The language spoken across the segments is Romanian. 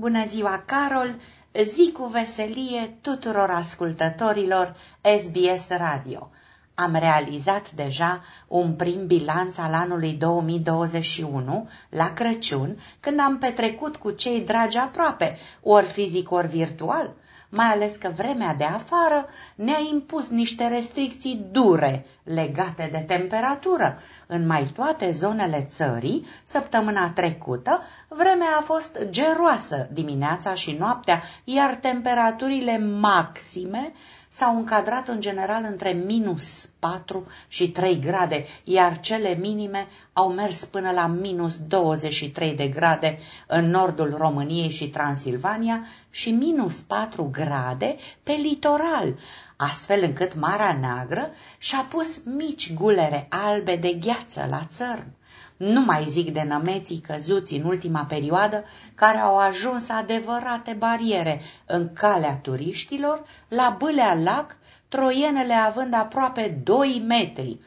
Bună ziua, Carol! Zi cu veselie tuturor ascultătorilor SBS Radio. Am realizat deja un prim bilanț al anului 2021 la Crăciun, când am petrecut cu cei dragi aproape, ori fizic, ori virtual, mai ales că vremea de afară ne-a impus niște restricții dure legate de temperatură. În mai toate zonele țării, săptămâna trecută, vremea a fost geroasă dimineața și noaptea, iar temperaturile maxime s-au încadrat în general între minus 4 și 3 grade, iar cele minime au mers până la minus 23 de grade în nordul României și Transilvania și minus 4 grade pe litoral, astfel încât Marea Neagră și-a pus mici gulere albe de gheață la țărm. Nu mai zic de nămeții căzuți în ultima perioadă, care au ajuns adevărate bariere în calea turiștilor, la Bâlea Lac, troienele având aproape 2 metri.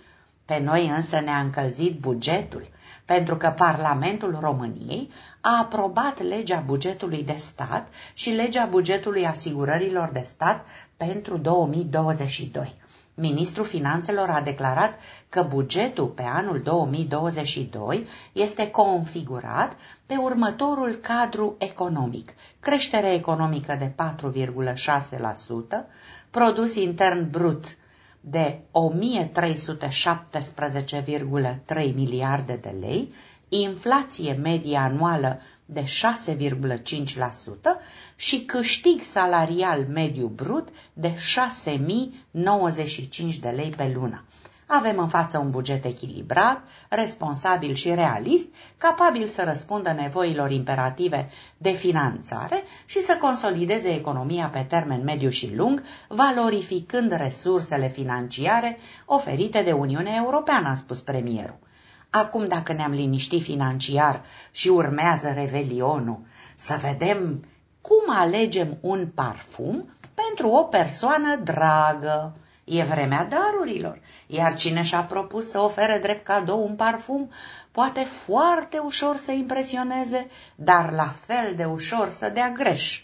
Pe noi însă ne-a încălzit bugetul, pentru că Parlamentul României a aprobat legea bugetului de stat și legea bugetului asigurărilor de stat pentru 2022. Ministrul Finanțelor a declarat că bugetul pe anul 2022 este configurat pe următorul cadru economic. Creștere economică de 4,6%, produs intern brut de 1317,3 miliarde de lei, inflație medie anuală de 6,5% și câștig salarial mediu brut de 6.095 de lei pe lună. Avem în față un buget echilibrat, responsabil și realist, capabil să răspundă nevoilor imperative de finanțare și să consolideze economia pe termen mediu și lung, valorificând resursele financiare oferite de Uniunea Europeană, a spus premierul. Acum, dacă ne-am liniștit financiar și urmează revelionul, să vedem cum alegem un parfum pentru o persoană dragă. E vremea darurilor, iar cine și-a propus să ofere drept cadou un parfum poate foarte ușor să impresioneze, dar la fel de ușor să dea greș.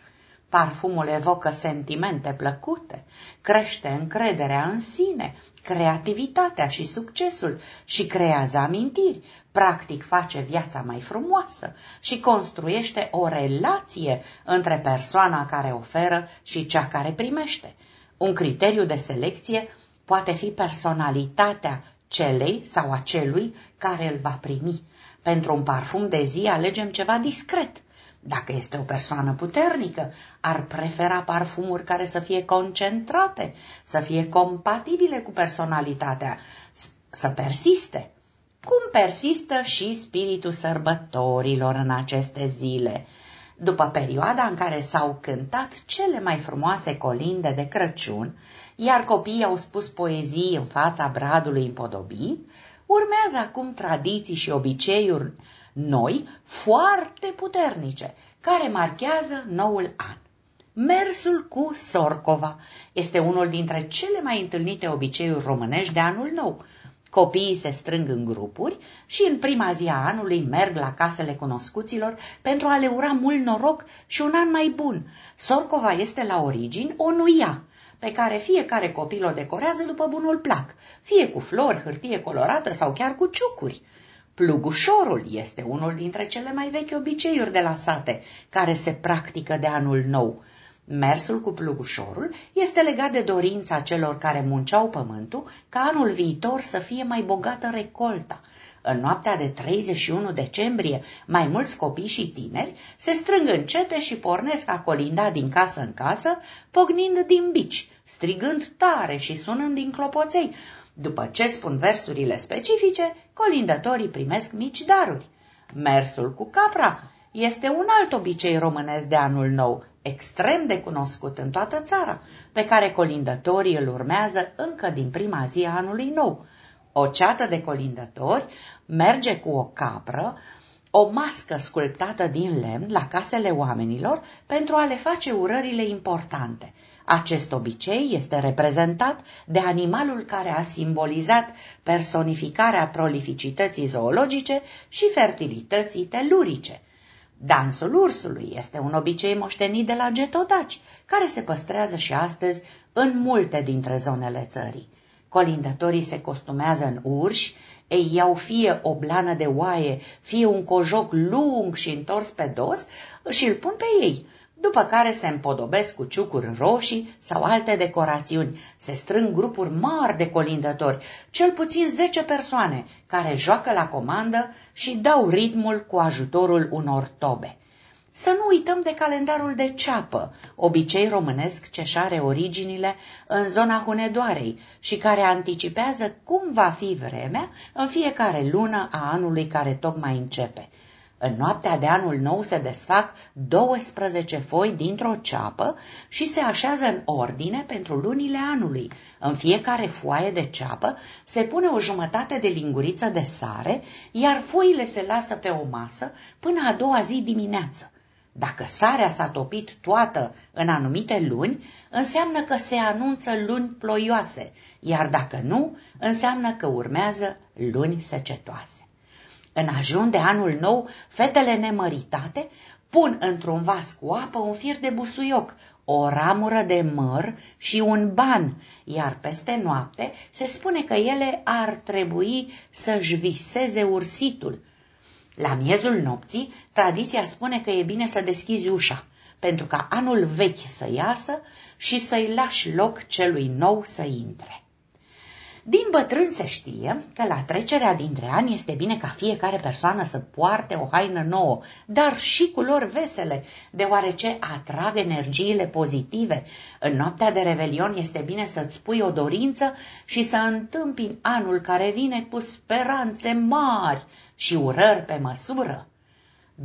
Parfumul evocă sentimente plăcute, crește încrederea în sine, creativitatea și succesul și creează amintiri, practic face viața mai frumoasă și construiește o relație între persoana care oferă și cea care primește. Un criteriu de selecție poate fi personalitatea celei sau a celui care îl va primi. Pentru un parfum de zi alegem ceva discret – dacă este o persoană puternică, ar prefera parfumuri care să fie concentrate, să fie compatibile cu personalitatea, să persiste. Cum persistă și spiritul sărbătorilor în aceste zile? După perioada în care s-au cântat cele mai frumoase colinde de Crăciun, iar copiii au spus poezii în fața bradului împodobit, urmează acum tradiții și obiceiuri noi foarte puternice, care marchează noul an. Mersul cu Sorcova este unul dintre cele mai întâlnite obiceiuri românești de anul nou. Copiii se strâng în grupuri și în prima zi a anului merg la casele cunoscuților pentru a le ura mult noroc și un an mai bun. Sorcova este la origini o nuia, pe care fiecare copil o decorează după bunul plac, fie cu flori, hârtie colorată sau chiar cu ciucuri. Plugușorul este unul dintre cele mai vechi obiceiuri de la sate, care se practică de anul nou. Mersul cu plugușorul este legat de dorința celor care munceau pământul ca anul viitor să fie mai bogată recolta. În noaptea de 31 decembrie, mai mulți copii și tineri se strâng în cete și pornesc a colinda din casă în casă, pognind din bici, strigând tare și sunând din clopoței, după ce spun versurile specifice, colindătorii primesc mici daruri. Mersul cu capra este un alt obicei românesc de anul nou, extrem de cunoscut în toată țara, pe care colindătorii îl urmează încă din prima zi a anului nou. O ceată de colindători merge cu o capră, o mască sculptată din lemn la casele oamenilor pentru a le face urările importante – acest obicei este reprezentat de animalul care a simbolizat personificarea prolificității zoologice și fertilității telurice. Dansul ursului este un obicei moștenit de la getodaci, care se păstrează și astăzi în multe dintre zonele țării. Colindătorii se costumează în urși, ei iau fie o blană de oaie, fie un cojoc lung și întors pe dos și îl pun pe ei, după care se împodobesc cu ciucuri roșii sau alte decorațiuni. Se strâng grupuri mari de colindători, cel puțin 10 persoane, care joacă la comandă și dau ritmul cu ajutorul unor tobe. Să nu uităm de calendarul de ceapă, obicei românesc ce șare originile în zona Hunedoarei și care anticipează cum va fi vremea în fiecare lună a anului care tocmai începe. În noaptea de anul nou se desfac 12 foi dintr-o ceapă și se așează în ordine pentru lunile anului. În fiecare foaie de ceapă se pune o jumătate de linguriță de sare, iar foile se lasă pe o masă până a doua zi dimineață. Dacă sarea s-a topit toată în anumite luni, înseamnă că se anunță luni ploioase, iar dacă nu, înseamnă că urmează luni secetoase. În ajun de anul nou, fetele nemăritate pun într-un vas cu apă un fir de busuioc, o ramură de măr și un ban, iar peste noapte se spune că ele ar trebui să-și viseze ursitul. La miezul nopții, tradiția spune că e bine să deschizi ușa, pentru ca anul vechi să iasă și să-i lași loc celui nou să intre. Din bătrân se știe că la trecerea dintre ani este bine ca fiecare persoană să poarte o haină nouă, dar și culori vesele, deoarece atrag energiile pozitive. În noaptea de revelion este bine să-ți pui o dorință și să întâmpini anul care vine cu speranțe mari și urări pe măsură.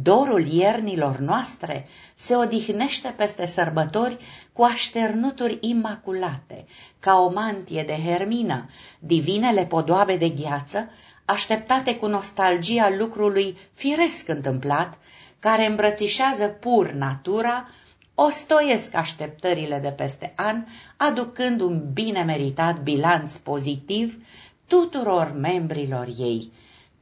Dorul iernilor noastre se odihnește peste sărbători cu așternuturi imaculate, ca o mantie de hermină, divinele podoabe de gheață, așteptate cu nostalgia lucrului firesc întâmplat, care îmbrățișează pur natura, ostoiesc așteptările de peste an, aducând un bine meritat bilanț pozitiv tuturor membrilor ei.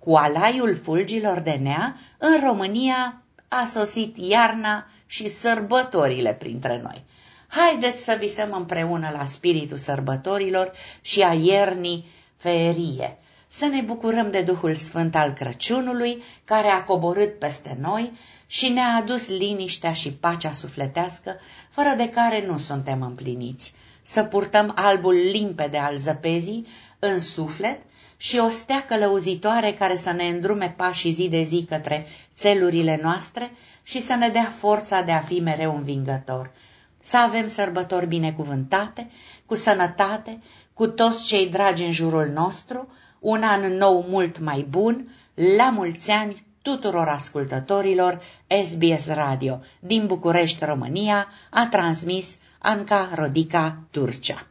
Cu alaiul fulgilor de nea, în România a sosit iarna și sărbătorile printre noi. Haideți să visăm împreună la spiritul sărbătorilor și a iernii feerie, să ne bucurăm de Duhul Sfânt al Crăciunului, care a coborât peste noi și ne-a adus liniștea și pacea sufletească, fără de care nu suntem împliniți. Să purtăm albul limpede al zăpezii în suflet și o stea călăuzitoare care să ne îndrume pașii zi de zi către țelurile noastre și să ne dea forța de a fi mereu învingător. Să avem sărbători binecuvântate, cu sănătate, cu toți cei dragi în jurul nostru, un an nou mult mai bun, la mulți ani tuturor ascultătorilor SBS Radio din București, România, a transmis Anca Rodica Turcea.